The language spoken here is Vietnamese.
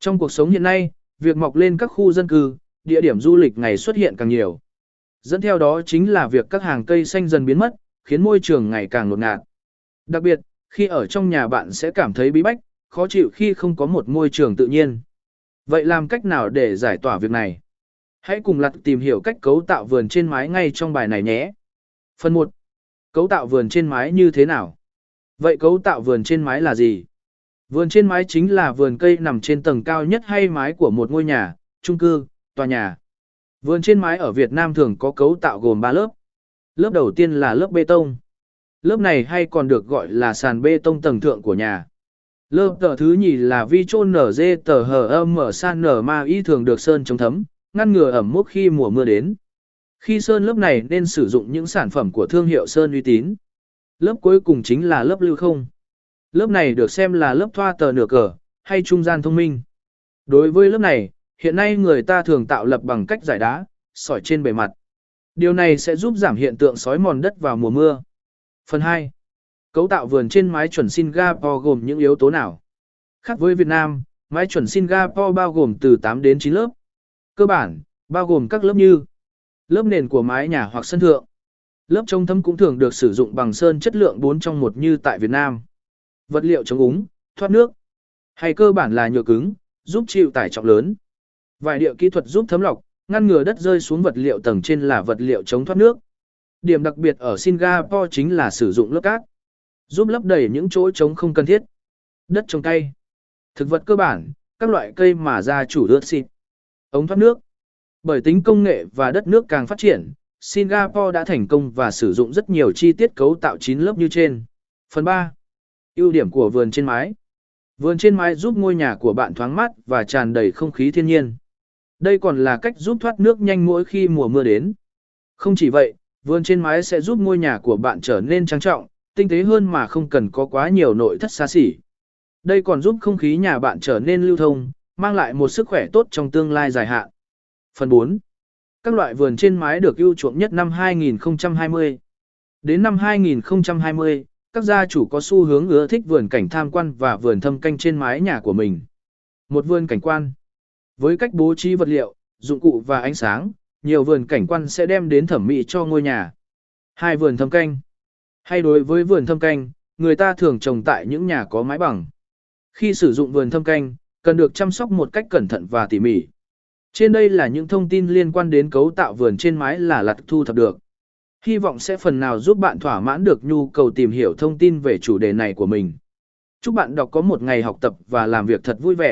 Trong cuộc sống hiện nay, việc mọc lên các khu dân cư, địa điểm du lịch ngày xuất hiện càng nhiều. Dẫn theo đó chính là việc các hàng cây xanh dần biến mất, khiến môi trường ngày càng ngột ngạt. Đặc biệt, khi ở trong nhà bạn sẽ cảm thấy bí bách, khó chịu khi không có một môi trường tự nhiên. Vậy làm cách nào để giải tỏa việc này? Hãy cùng lặt tìm hiểu cách cấu tạo vườn trên mái ngay trong bài này nhé. Phần 1. Cấu tạo vườn trên mái như thế nào? Vậy cấu tạo vườn trên mái là gì? Vườn trên mái chính là vườn cây nằm trên tầng cao nhất hay mái của một ngôi nhà, chung cư, tòa nhà. Vườn trên mái ở Việt Nam thường có cấu tạo gồm 3 lớp. Lớp đầu tiên là lớp bê tông. Lớp này hay còn được gọi là sàn bê tông tầng thượng của nhà. Lớp tờ thứ nhì là vi trôn nở dê tờ hờ âm mở san nở ma y thường được sơn chống thấm, ngăn ngừa ẩm mốc khi mùa mưa đến. Khi sơn lớp này nên sử dụng những sản phẩm của thương hiệu sơn uy tín. Lớp cuối cùng chính là lớp lưu không. Lớp này được xem là lớp thoa tờ nửa cờ, hay trung gian thông minh. Đối với lớp này, hiện nay người ta thường tạo lập bằng cách giải đá, sỏi trên bề mặt. Điều này sẽ giúp giảm hiện tượng sói mòn đất vào mùa mưa. Phần 2. Cấu tạo vườn trên mái chuẩn Singapore gồm những yếu tố nào? Khác với Việt Nam, mái chuẩn Singapore bao gồm từ 8 đến 9 lớp. Cơ bản, bao gồm các lớp như lớp nền của mái nhà hoặc sân thượng. Lớp chống thấm cũng thường được sử dụng bằng sơn chất lượng 4 trong 1 như tại Việt Nam. Vật liệu chống úng, thoát nước, hay cơ bản là nhựa cứng, giúp chịu tải trọng lớn. Vài điệu kỹ thuật giúp thấm lọc, ngăn ngừa đất rơi xuống vật liệu tầng trên là vật liệu chống thoát nước. Điểm đặc biệt ở Singapore chính là sử dụng lớp cát, giúp lấp đầy những chỗ trống không cần thiết. Đất trồng cây, thực vật cơ bản, các loại cây mà gia chủ ưa xịt, ống thoát nước. Bởi tính công nghệ và đất nước càng phát triển, Singapore đã thành công và sử dụng rất nhiều chi tiết cấu tạo 9 lớp như trên. Phần 3 ưu điểm của vườn trên mái. Vườn trên mái giúp ngôi nhà của bạn thoáng mát và tràn đầy không khí thiên nhiên. Đây còn là cách giúp thoát nước nhanh mỗi khi mùa mưa đến. Không chỉ vậy, vườn trên mái sẽ giúp ngôi nhà của bạn trở nên trang trọng, tinh tế hơn mà không cần có quá nhiều nội thất xa xỉ. Đây còn giúp không khí nhà bạn trở nên lưu thông, mang lại một sức khỏe tốt trong tương lai dài hạn. Phần 4. Các loại vườn trên mái được ưu chuộng nhất năm 2020. Đến năm 2020, các gia chủ có xu hướng ưa thích vườn cảnh tham quan và vườn thâm canh trên mái nhà của mình. Một vườn cảnh quan. Với cách bố trí vật liệu, dụng cụ và ánh sáng, nhiều vườn cảnh quan sẽ đem đến thẩm mỹ cho ngôi nhà. Hai vườn thâm canh. Hay đối với vườn thâm canh, người ta thường trồng tại những nhà có mái bằng. Khi sử dụng vườn thâm canh, cần được chăm sóc một cách cẩn thận và tỉ mỉ. Trên đây là những thông tin liên quan đến cấu tạo vườn trên mái là lặt thu thập được. Hy vọng sẽ phần nào giúp bạn thỏa mãn được nhu cầu tìm hiểu thông tin về chủ đề này của mình. Chúc bạn đọc có một ngày học tập và làm việc thật vui vẻ.